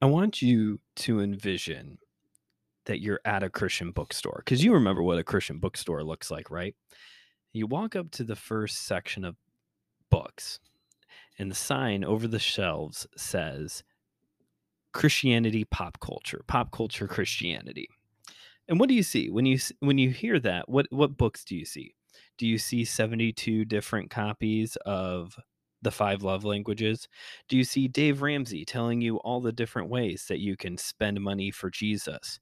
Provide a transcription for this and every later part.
I want you to envision that you're at a Christian bookstore because you remember what a Christian bookstore looks like, right? You walk up to the first section of books, and the sign over the shelves says Christianity pop culture, pop culture Christianity. And what do you see when you when you hear that? What what books do you see? Do you see 72 different copies of the five love languages? Do you see Dave Ramsey telling you all the different ways that you can spend money for Jesus?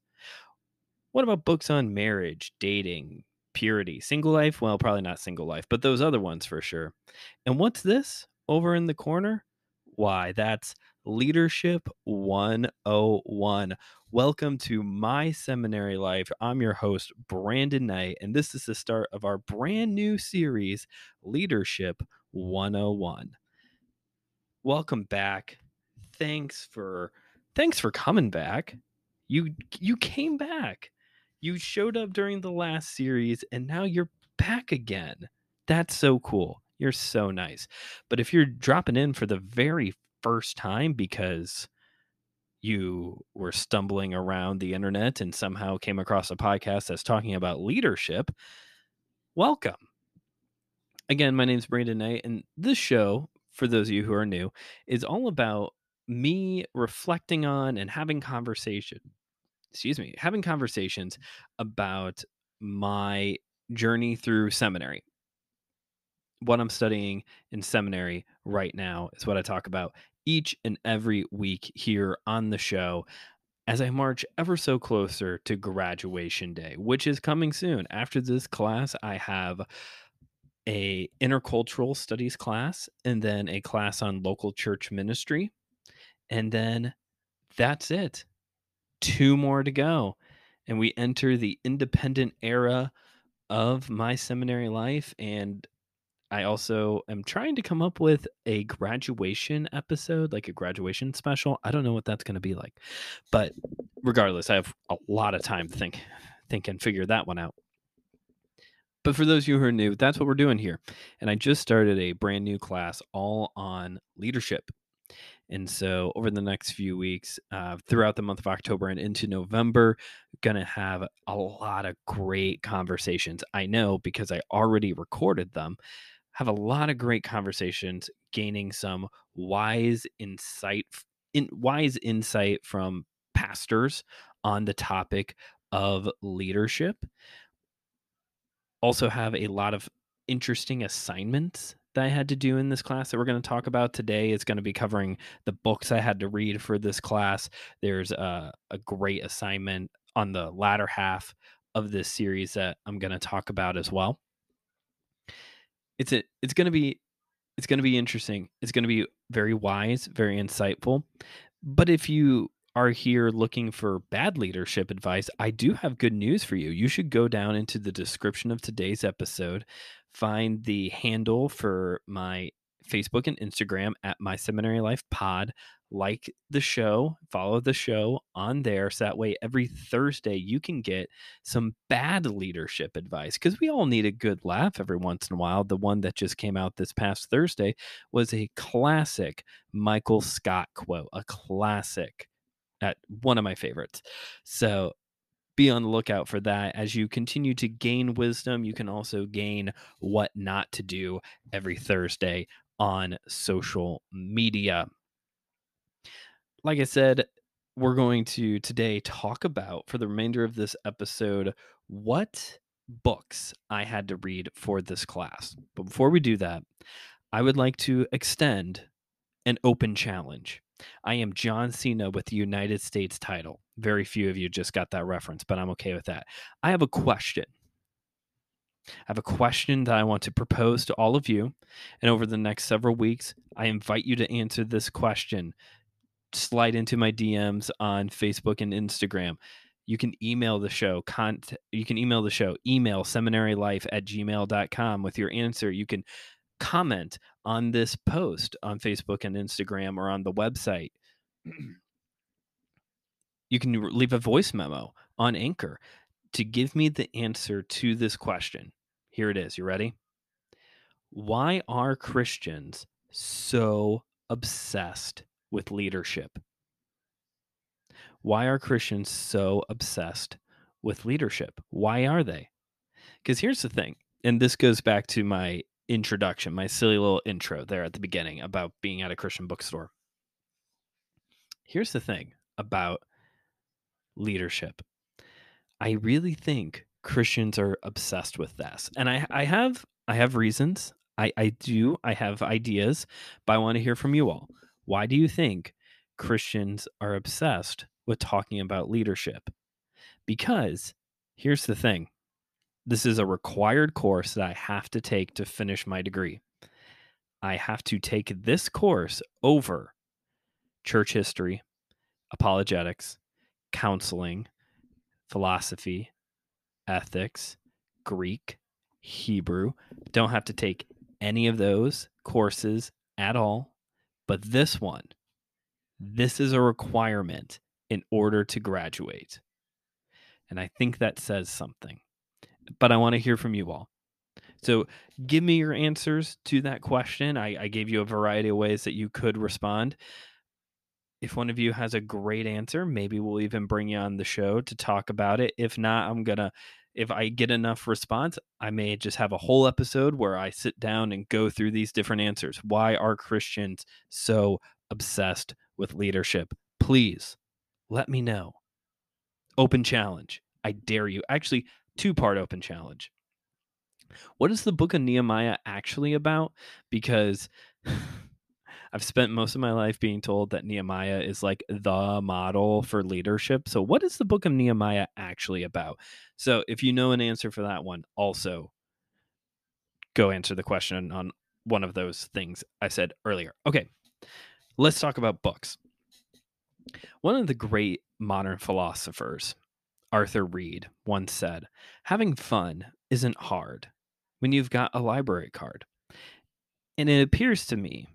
What about books on marriage, dating, purity, single life? Well, probably not single life, but those other ones for sure. And what's this over in the corner? Why, that's Leadership 101. Welcome to my seminary life. I'm your host, Brandon Knight, and this is the start of our brand new series, Leadership 101. Welcome back. Thanks for thanks for coming back. You you came back. You showed up during the last series and now you're back again. That's so cool. You're so nice. But if you're dropping in for the very first time because you were stumbling around the internet and somehow came across a podcast that's talking about leadership, welcome. Again, my name is Brandon Knight, and this show, for those of you who are new, is all about me reflecting on and having conversation. Excuse me, having conversations about my journey through seminary. What I'm studying in seminary right now is what I talk about each and every week here on the show as I march ever so closer to graduation day, which is coming soon. After this class, I have a intercultural studies class and then a class on local church ministry. And then that's it. Two more to go. And we enter the independent era of my seminary life and I also am trying to come up with a graduation episode, like a graduation special. I don't know what that's going to be like. But regardless, I have a lot of time to think think and figure that one out. But for those of you who are new, that's what we're doing here. And I just started a brand new class all on leadership. And so, over the next few weeks, uh, throughout the month of October and into November, going to have a lot of great conversations. I know because I already recorded them have a lot of great conversations, gaining some wise insight, in, wise insight from pastors on the topic of leadership. Also, have a lot of interesting assignments that I had to do in this class that we're going to talk about today. It's going to be covering the books I had to read for this class. There's a, a great assignment on the latter half of this series that I'm going to talk about as well it's a, it's going to be it's going to be interesting. It's going to be very wise, very insightful. But if you are here looking for bad leadership advice, I do have good news for you. You should go down into the description of today's episode, find the handle for my Facebook and Instagram at My Seminary Life Pod. Like the show, follow the show on there. So that way, every Thursday, you can get some bad leadership advice because we all need a good laugh every once in a while. The one that just came out this past Thursday was a classic Michael Scott quote, a classic, at one of my favorites. So be on the lookout for that. As you continue to gain wisdom, you can also gain what not to do every Thursday on social media. Like I said, we're going to today talk about for the remainder of this episode what books I had to read for this class. But before we do that, I would like to extend an open challenge. I am John Cena with the United States title. Very few of you just got that reference, but I'm okay with that. I have a question I have a question that I want to propose to all of you. And over the next several weeks, I invite you to answer this question. Slide into my DMs on Facebook and Instagram. You can email the show. Cont- you can email the show, email seminarylife at gmail.com with your answer. You can comment on this post on Facebook and Instagram or on the website. you can leave a voice memo on Anchor to give me the answer to this question. Here it is. You ready? Why are Christians so obsessed with leadership? Why are Christians so obsessed with leadership? Why are they? Because here's the thing, and this goes back to my introduction, my silly little intro there at the beginning about being at a Christian bookstore. Here's the thing about leadership. I really think Christians are obsessed with this. And I, I have I have reasons. I, I do. I have ideas, but I want to hear from you all. Why do you think Christians are obsessed with talking about leadership? Because here's the thing this is a required course that I have to take to finish my degree. I have to take this course over church history, apologetics, counseling, philosophy, ethics, Greek, Hebrew. Don't have to take any of those courses at all. But this one, this is a requirement in order to graduate. And I think that says something but I want to hear from you all. So give me your answers to that question. I, I, gave you a variety of ways that you could respond. If one of you has a great answer, maybe we'll even bring you on the show to talk about it. If not, I'm going to, if I get enough response, I may just have a whole episode where I sit down and go through these different answers. Why are Christians so obsessed with leadership? Please let me know. Open challenge. I dare you. Actually, two part open challenge. What is the book of Nehemiah actually about? Because I've spent most of my life being told that Nehemiah is like the model for leadership. So, what is the book of Nehemiah actually about? So, if you know an answer for that one, also go answer the question on one of those things I said earlier. Okay, let's talk about books. One of the great modern philosophers Arthur Read once said, having fun isn't hard when you've got a library card. And it appears to me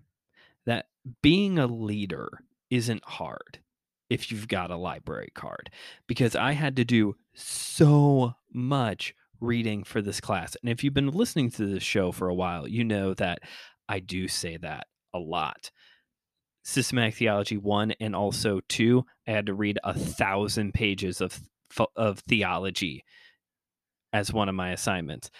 that being a leader isn't hard if you've got a library card because I had to do so much reading for this class. And if you've been listening to this show for a while, you know that I do say that a lot systematic theology one and also two i had to read a thousand pages of of theology as one of my assignments.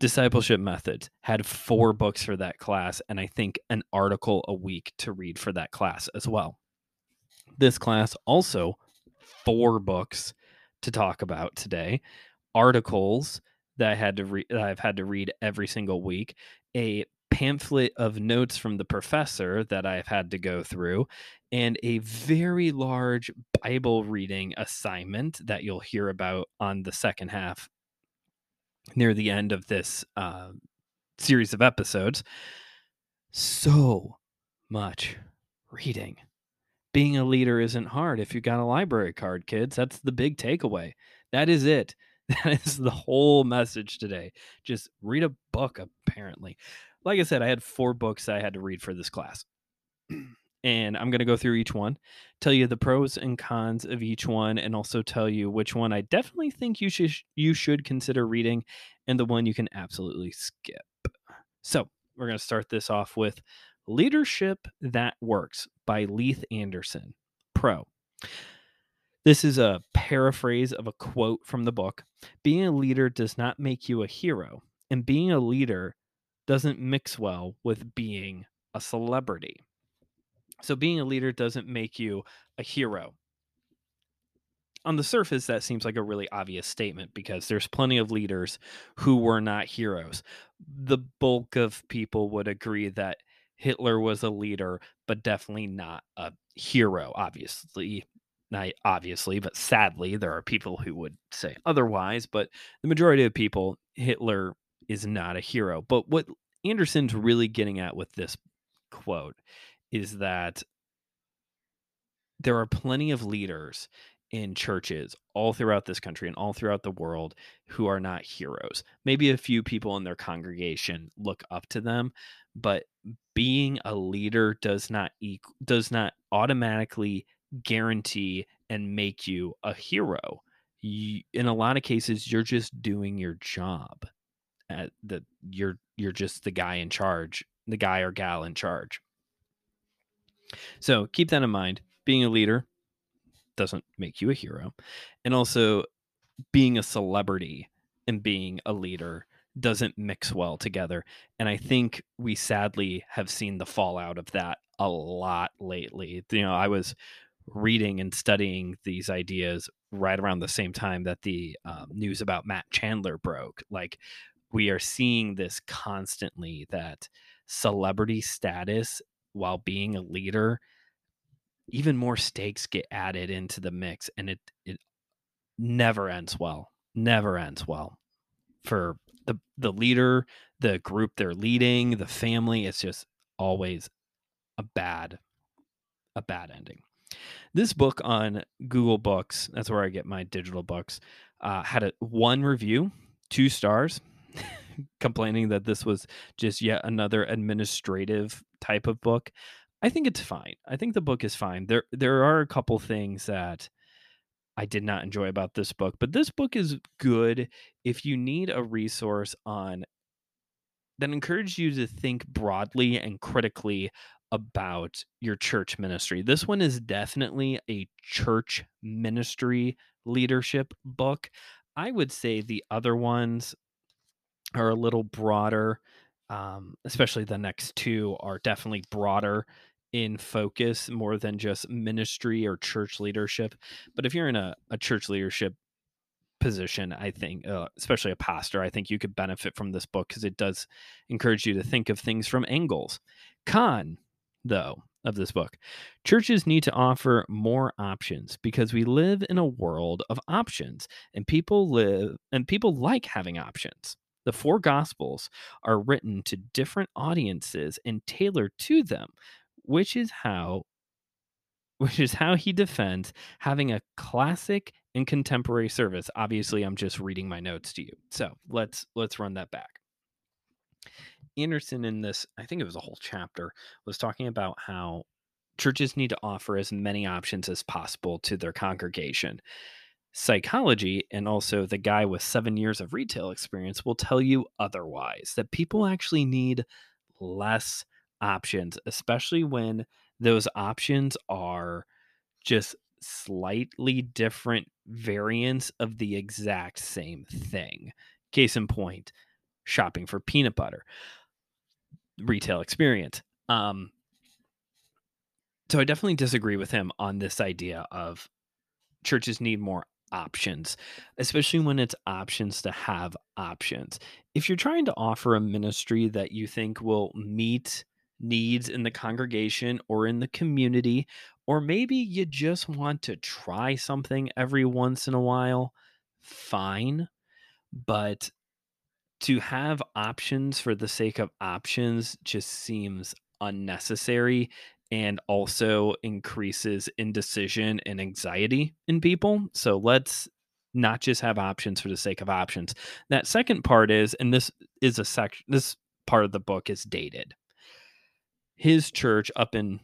Discipleship Methods had four books for that class, and I think an article a week to read for that class as well. This class also four books to talk about today, articles that I had to read that I've had to read every single week, a pamphlet of notes from the professor that I've had to go through, and a very large Bible reading assignment that you'll hear about on the second half near the end of this uh, series of episodes. So much reading. Being a leader isn't hard if you got a library card, kids. That's the big takeaway. That is it. That is the whole message today. Just read a book, apparently like I said, I had four books I had to read for this class. and I'm going to go through each one, tell you the pros and cons of each one, and also tell you which one I definitely think you should you should consider reading, and the one you can absolutely skip. So we're going to start this off with "Leadership That Works" by Leith Anderson. Pro. This is a paraphrase of a quote from the book. Being a leader does not make you a hero, and being a leader doesn't mix well with being a celebrity. So being a leader doesn't make you a hero. On the surface, that seems like a really obvious statement because there's plenty of leaders who were not heroes. The bulk of people would agree that Hitler was a leader, but definitely not a hero, obviously. Not obviously, but sadly, there are people who would say otherwise. But the majority of people, Hitler is not a hero. But what Anderson's really getting at with this quote is that there are plenty of leaders in churches all throughout this country and all throughout the world who are not heroes. Maybe a few people in their congregation look up to them, but being a leader does not does not automatically guarantee and make you a hero. You, in a lot of cases, you're just doing your job at the you're you're just the guy in charge, the guy or gal in charge. So keep that in mind. Being a leader doesn't make you a hero. And also, being a celebrity and being a leader doesn't mix well together. And I think we sadly have seen the fallout of that a lot lately. You know, I was reading and studying these ideas right around the same time that the um, news about Matt Chandler broke. Like, we are seeing this constantly that celebrity status while being a leader even more stakes get added into the mix and it it never ends well never ends well for the the leader the group they're leading the family it's just always a bad a bad ending. This book on google books that's where i get my digital books uh, had a one review two stars complaining that this was just yet another administrative type of book I think it's fine. I think the book is fine. There there are a couple things that I did not enjoy about this book, but this book is good if you need a resource on that encourages you to think broadly and critically about your church ministry. This one is definitely a church ministry leadership book. I would say the other ones are a little broader. Um, especially the next two are definitely broader in focus more than just ministry or church leadership. But if you're in a, a church leadership position, I think, uh, especially a pastor, I think you could benefit from this book because it does encourage you to think of things from angles. Con, though, of this book churches need to offer more options because we live in a world of options and people live and people like having options. The four gospels are written to different audiences and tailored to them, which is how which is how he defends having a classic and contemporary service. Obviously, I'm just reading my notes to you. So, let's let's run that back. Anderson in this, I think it was a whole chapter, was talking about how churches need to offer as many options as possible to their congregation. Psychology and also the guy with 7 years of retail experience will tell you otherwise that people actually need less options, especially when those options are just slightly different variants of the exact same thing. Case in point, shopping for peanut butter, retail experience. Um, so I definitely disagree with him on this idea of churches need more options, especially when it's options to have options. If you're trying to offer a ministry that you think will meet needs in the congregation or in the community, or maybe you just want to try something every once in a while, fine. But to have options for the sake of options just seems unnecessary and also increases indecision and anxiety in people. So let's not just have options for the sake of options. That second part is, and this is a section, this part of the book is dated his church up in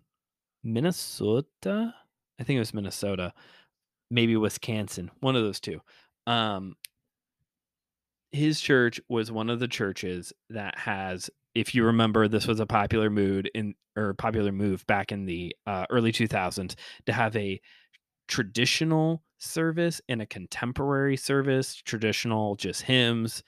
Minnesota. I think it was Minnesota, maybe Wisconsin, one of those two. Um, his church was one of the churches that has, if you remember, this was a popular mood in or popular move back in the uh, early 2000s to have a traditional service and a contemporary service, traditional just hymns,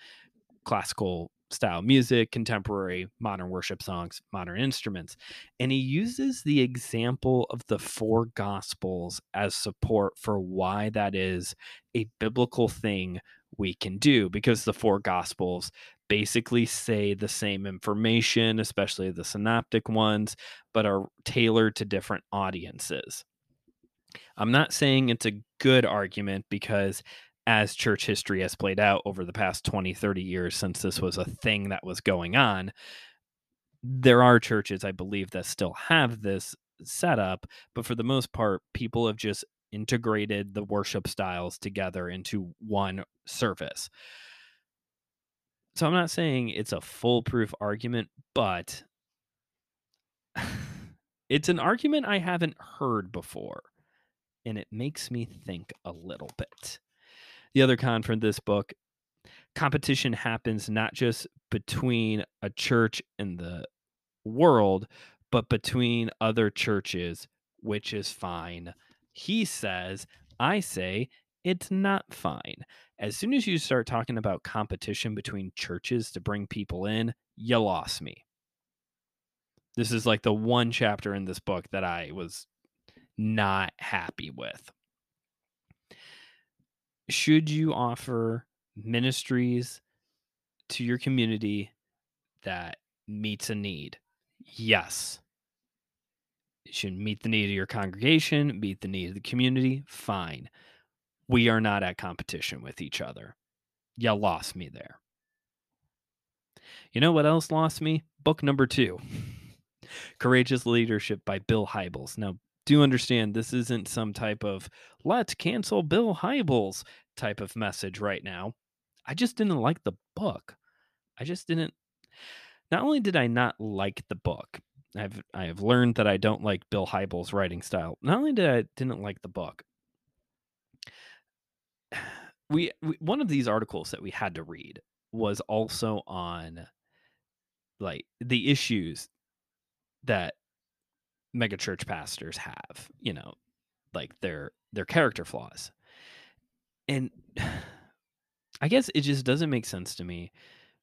classical style music, contemporary modern worship songs, modern instruments. And he uses the example of the four gospels as support for why that is a biblical thing we can do because the four gospels basically say the same information, especially the synoptic ones, but are tailored to different audiences. I'm not saying it's a good argument because as church history has played out over the past 20, 30 years since this was a thing that was going on, there are churches, I believe, that still have this setup. But for the most part, people have just integrated the worship styles together into one service. So I'm not saying it's a foolproof argument, but it's an argument I haven't heard before. And it makes me think a little bit the other con from this book competition happens not just between a church and the world, but between other churches, which is fine He says, I say, it's not fine. As soon as you start talking about competition between churches to bring people in, you lost me. This is like the one chapter in this book that I was not happy with. Should you offer ministries to your community that meets a need? Yes. It should meet the need of your congregation, meet the need of the community. Fine. We are not at competition with each other. You lost me there. You know what else lost me? Book number two Courageous Leadership by Bill Hybels. Now, do understand this isn't some type of let's cancel Bill Hybels type of message right now. I just didn't like the book. I just didn't. Not only did I not like the book, I've I have learned that I don't like Bill Hybels' writing style. Not only did I didn't like the book, we, we one of these articles that we had to read was also on like the issues that megachurch pastors have, you know, like their their character flaws. And I guess it just doesn't make sense to me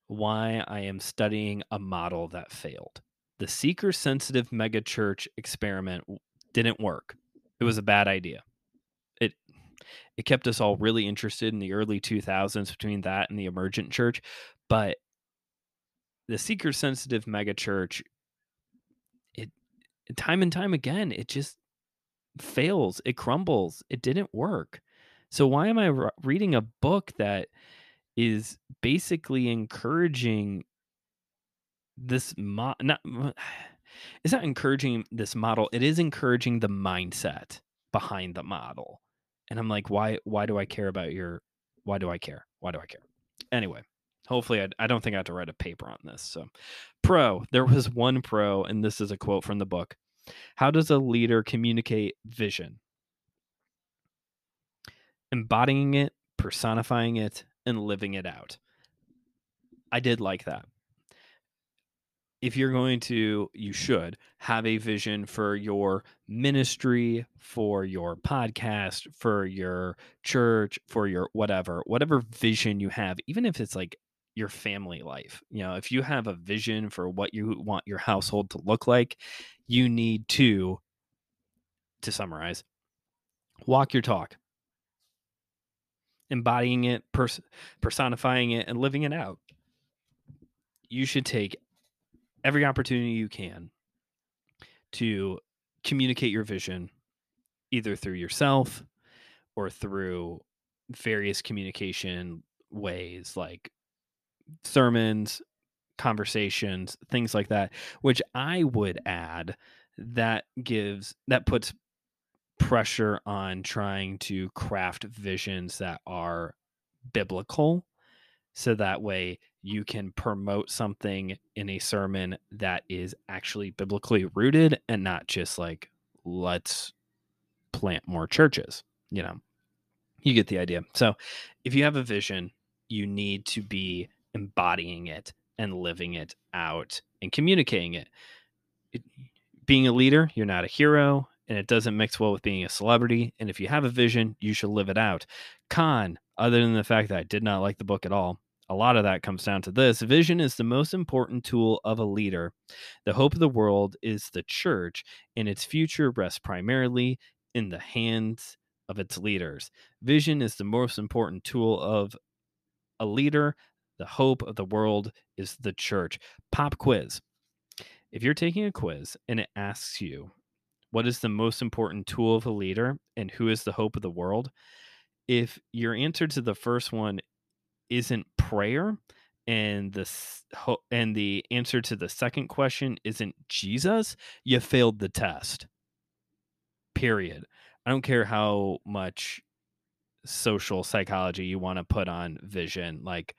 why I am studying a model that failed. The seeker sensitive megachurch experiment didn't work. It was a bad idea. It it kept us all really interested in the early 2000s between that and the emergent church, but the seeker sensitive megachurch it time and time again it just fails, it crumbles. It didn't work. So why am I re- reading a book that is basically encouraging this mo- not it's not encouraging this model it is encouraging the mindset behind the model and i'm like why why do i care about your why do i care? Why do i care? Anyway hopefully I, I don't think i have to write a paper on this so. Pro there was one pro and this is a quote from the book. How does a leader communicate vision? Embodying it personifying it and living it out. I did like that if you're going to, you should have a vision for your ministry, for your podcast, for your church, for your whatever, whatever vision you have, even if it's like your family life. You know, if you have a vision for what you want your household to look like, you need to, to summarize, walk your talk, embodying it, pers- personifying it, and living it out. You should take every opportunity you can to communicate your vision either through yourself or through various communication ways like sermons, conversations, things like that, which I would add that gives that puts pressure on trying to craft visions that are biblical. So that way you can promote something in a sermon that is actually biblically rooted and not just like let's plant more churches you know? You get the idea. So if you have a vision you need to be embodying it and living it out and communicating it, it being a leader you're not a hero and it doesn't mix well with being a celebrity and if you have a vision you should live it out. Con other than the fact that i did not like the book at all a lot of that comes down to this vision is the most important tool of a leader. The hope of the world is the church, and its future rests primarily in the hands of its leaders. Vision is the most important tool of a leader. The hope of the world is the church. Pop quiz. If you're taking a quiz and it asks you, what is the most important tool of a leader and who is the hope of the world? If your answer to the first one isn't prayer and the and the answer to the second question isn't Jesus, you failed the test. Period. I don't care how much social psychology you want to put on vision like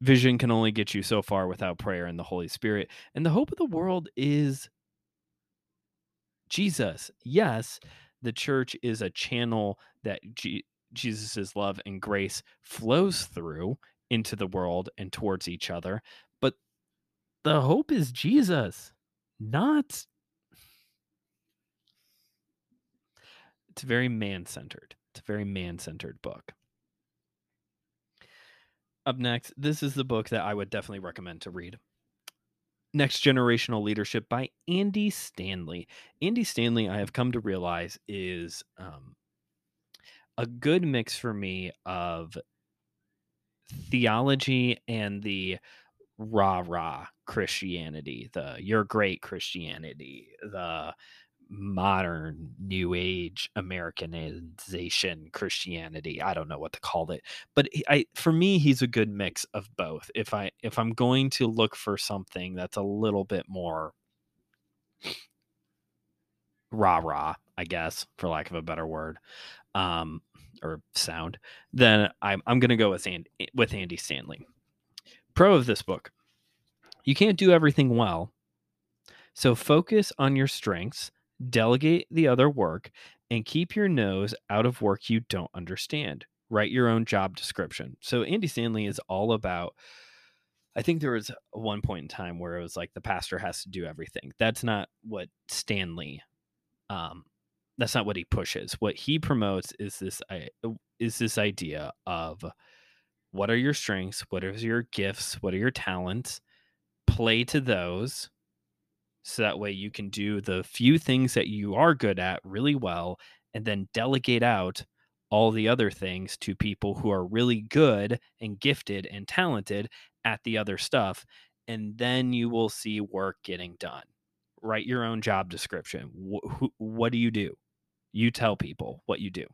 vision can only get you so far without prayer and the holy spirit and the hope of the world is jesus yes the church is a channel that G- Jesus' love and grace flows through into the world and towards each other. But the hope is Jesus, not It's very man centered. It's a very man centered book. Up next, this is the book that I would definitely recommend to read. Next Generational Leadership by Andy Stanley. Andy Stanley, I have come to realize, is um, a good mix for me of theology and the rah rah Christianity, the you're great Christianity, the modern new age americanization christianity i don't know what to call it but i for me he's a good mix of both if i if i'm going to look for something that's a little bit more rah rah i guess for lack of a better word um or sound then i'm, I'm gonna go with andy with andy stanley pro of this book you can't do everything well so focus on your strengths delegate the other work, and keep your nose out of work you don't understand. Write your own job description. So Andy Stanley is all about I think there was one point in time where it was like the pastor has to do everything. That's not what Stanley um that's not what he pushes. What he promotes is this is this idea of what are your strengths, what are your gifts, what are your talents? Play to those so that way you can do the few things that you are good at really well and then delegate out all the other things to people who are really good and gifted and talented at the other stuff and then you will see work getting done. Write your own job description. Wh- what do you do you tell people what you do.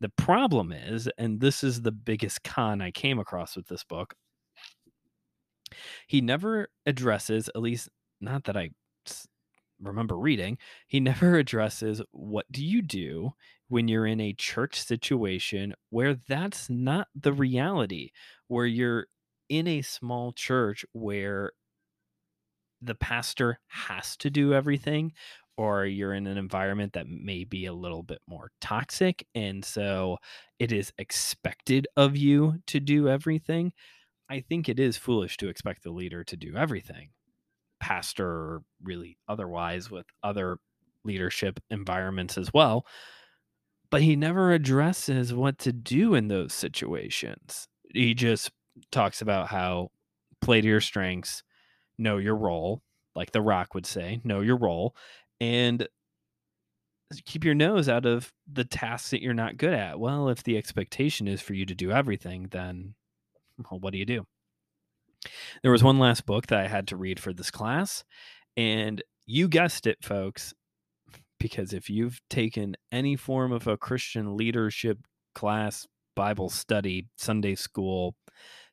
The problem is and this is the biggest con i came across with this book he never addresses at least not that i remember reading, he never addresses what do you do when you're in a church situation where that's not the reality, where you're in a small church where the pastor has to do everything or you're in an environment that may be a little bit more toxic and so it is expected of you to do everything i think it is foolish to expect the leader to do everything pastor or really otherwise with other leadership environments as well. But he never addresses what to do in those situations. He just talks about how play to your strengths, know your role, like The Rock would say, know your role, and keep your nose out of the tasks that you're not good at. Well, if the expectation is for you to do everything, then well, what do you do? There was one last book that I had to read for this class, and you guessed it, folks, because if you've taken any form of a Christian leadership class, Bible study, Sunday school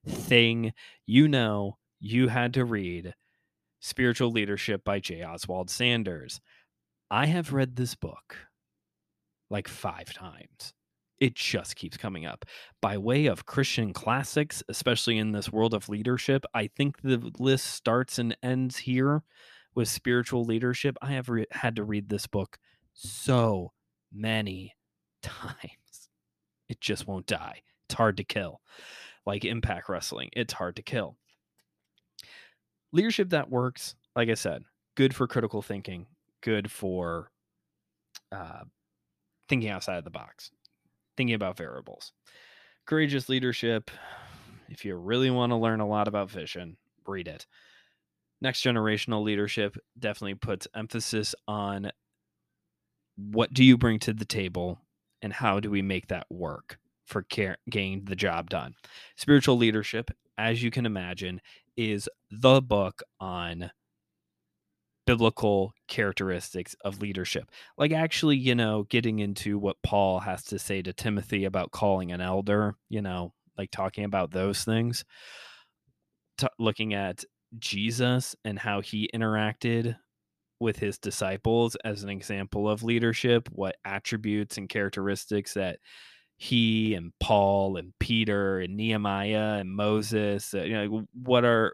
thing, you know you had to read Spiritual Leadership by J. Oswald Sanders. I have read this book like five times it just keeps coming up. By way of Christian classics, especially in this world of leadership, I think the list starts and ends here with spiritual leadership. I have re- had to read this book so many times. It just won't die. It's hard to kill. Like Impact Wrestling, it's hard to kill. Leadership that works, like I said, good for critical thinking, good for uh, thinking outside of the box thinking about variables. Courageous leadership. If you really want to learn a lot about vision, read it. Next generational leadership definitely puts emphasis on what do you bring to the table and how do we make that work for care, getting the job done. Spiritual leadership, as you can imagine, is the book on biblical characteristics of leadership. Like actually, you know, getting into what Paul has to say to Timothy about calling an elder, you know, like talking about those things. T- looking at Jesus and how he interacted with his disciples as an example of leadership, what attributes and characteristics that he and Paul and Peter and Nehemiah and Moses, uh, you know, what are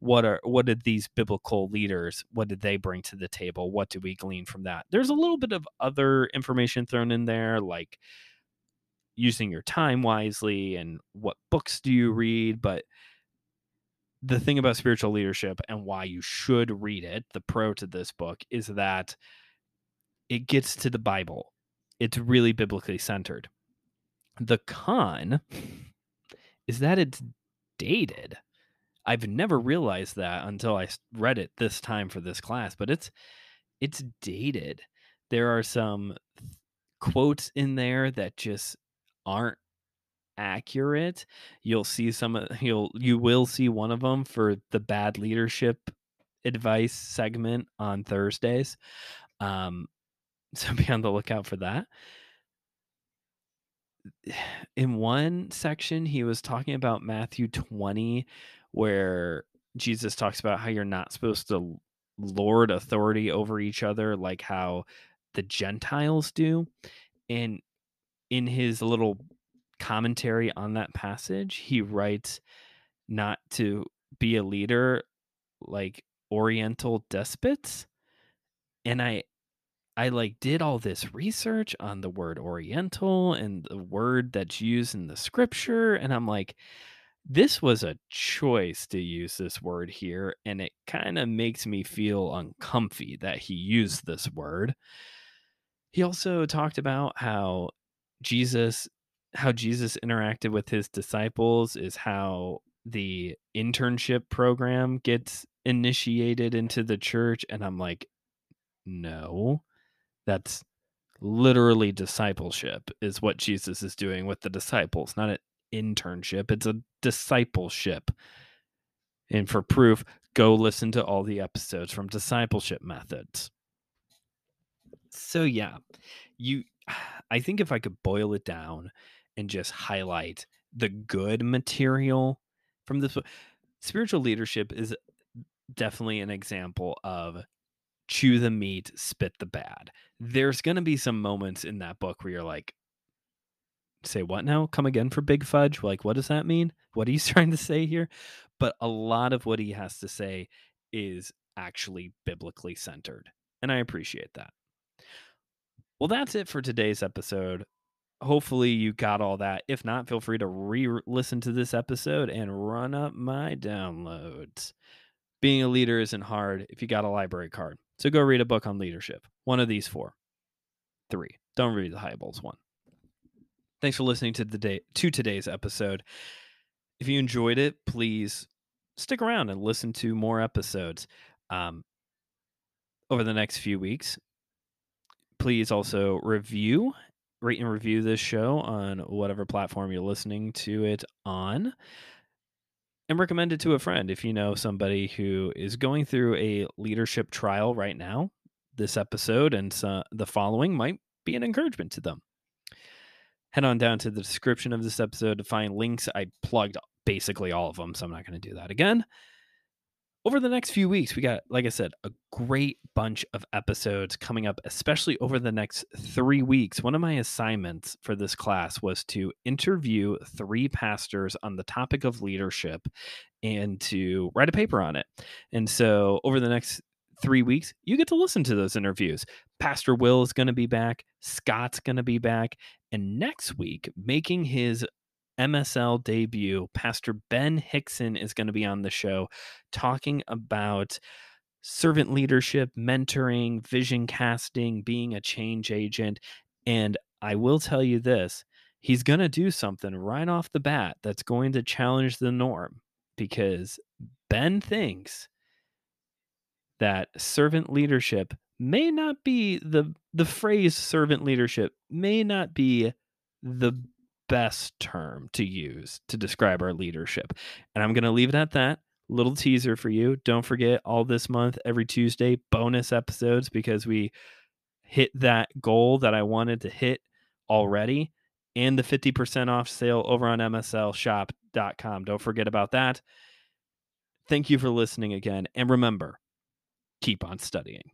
what are what did these biblical leaders what did they bring to the table? What do we glean from that? There's a little bit of other information thrown in there like using your time wisely and what books do you read but the thing about spiritual leadership and why you should read it the pro to this book is that it gets to the bible. It's really biblically centered. The con is that it's dated. I've never realized that until I read it this time for this class, but it's it's dated. There are some quotes in there that just aren't accurate. You'll see some you'll you will see one of them for the bad leadership advice segment on Thursdays. Um so be on the lookout for that. In one section he was talking about Matthew 20 where Jesus talks about how you're not supposed to lord authority over each other like how the Gentiles do. And in his little commentary on that passage, he writes not to be a leader like oriental despots. And I I like did all this research on the word oriental and the word that's used in the scripture and I'm like this was a choice to use this word here and it kind of makes me feel uncomfy that he used this word. He also talked about how Jesus how Jesus interacted with his disciples is how the internship program gets initiated into the church and I'm like no that's literally discipleship is what Jesus is doing with the disciples not an internship it's a discipleship. And for proof go listen to all the episodes from discipleship methods. So yeah you i think if i could boil it down and just highlight the good material from this spiritual leadership is definitely an example of chew the meat spit the bad. There's going to be some moments in that book where you're like say what now? Come again for big fudge? Like what does that mean? What are you trying to say here? But a lot of what he has to say is actually biblically centered and i appreciate that. Well that's it for today's episode. Hopefully you got all that. If not, feel free to re listen to this episode and run up my downloads. Being a leader isn't hard if you got a library card. So go read a book on leadership. One of these four. Three. Don't read the Hybels one. Thanks for listening to the day to today's episode. If you enjoyed it, please stick around and listen to more episodes um, over the next few weeks. Please also review rate and review this show on whatever platform you're listening to it on and recommend it to a friend if you know somebody who is going through a leadership trial right now this episode and the following might be an encouragement to them. Head on down to the description of this episode to find links. I plugged basically all of them so i'm not going to do that again over the next few weeks, we got, like I said, a great bunch of episodes coming up, especially over the next three weeks. One of my assignments for this class was to interview three pastors on the topic of leadership and to write a paper on it. And so, over the next three weeks, you get to listen to those interviews. Pastor Will is going to be back, Scott's going to be back, and next week, making his MSL debut, Pastor Ben Hickson is going to be on the show talking about servant leadership, mentoring, vision casting, being a change agent. And I will tell you this he's going to do something right off the bat that's going to challenge the norm because Ben thinks that servant leadership may not be the the phrase servant leadership may not be the best term to use to describe our leadership. And I'm going to leave it at that. Little teaser for you. Don't forget all this month, every Tuesday, bonus episodes because we hit that goal that I wanted to hit already and the 50% off sale over on MSLshop.com. Don't forget about that. Thank you for listening again. And remember, keep on studying.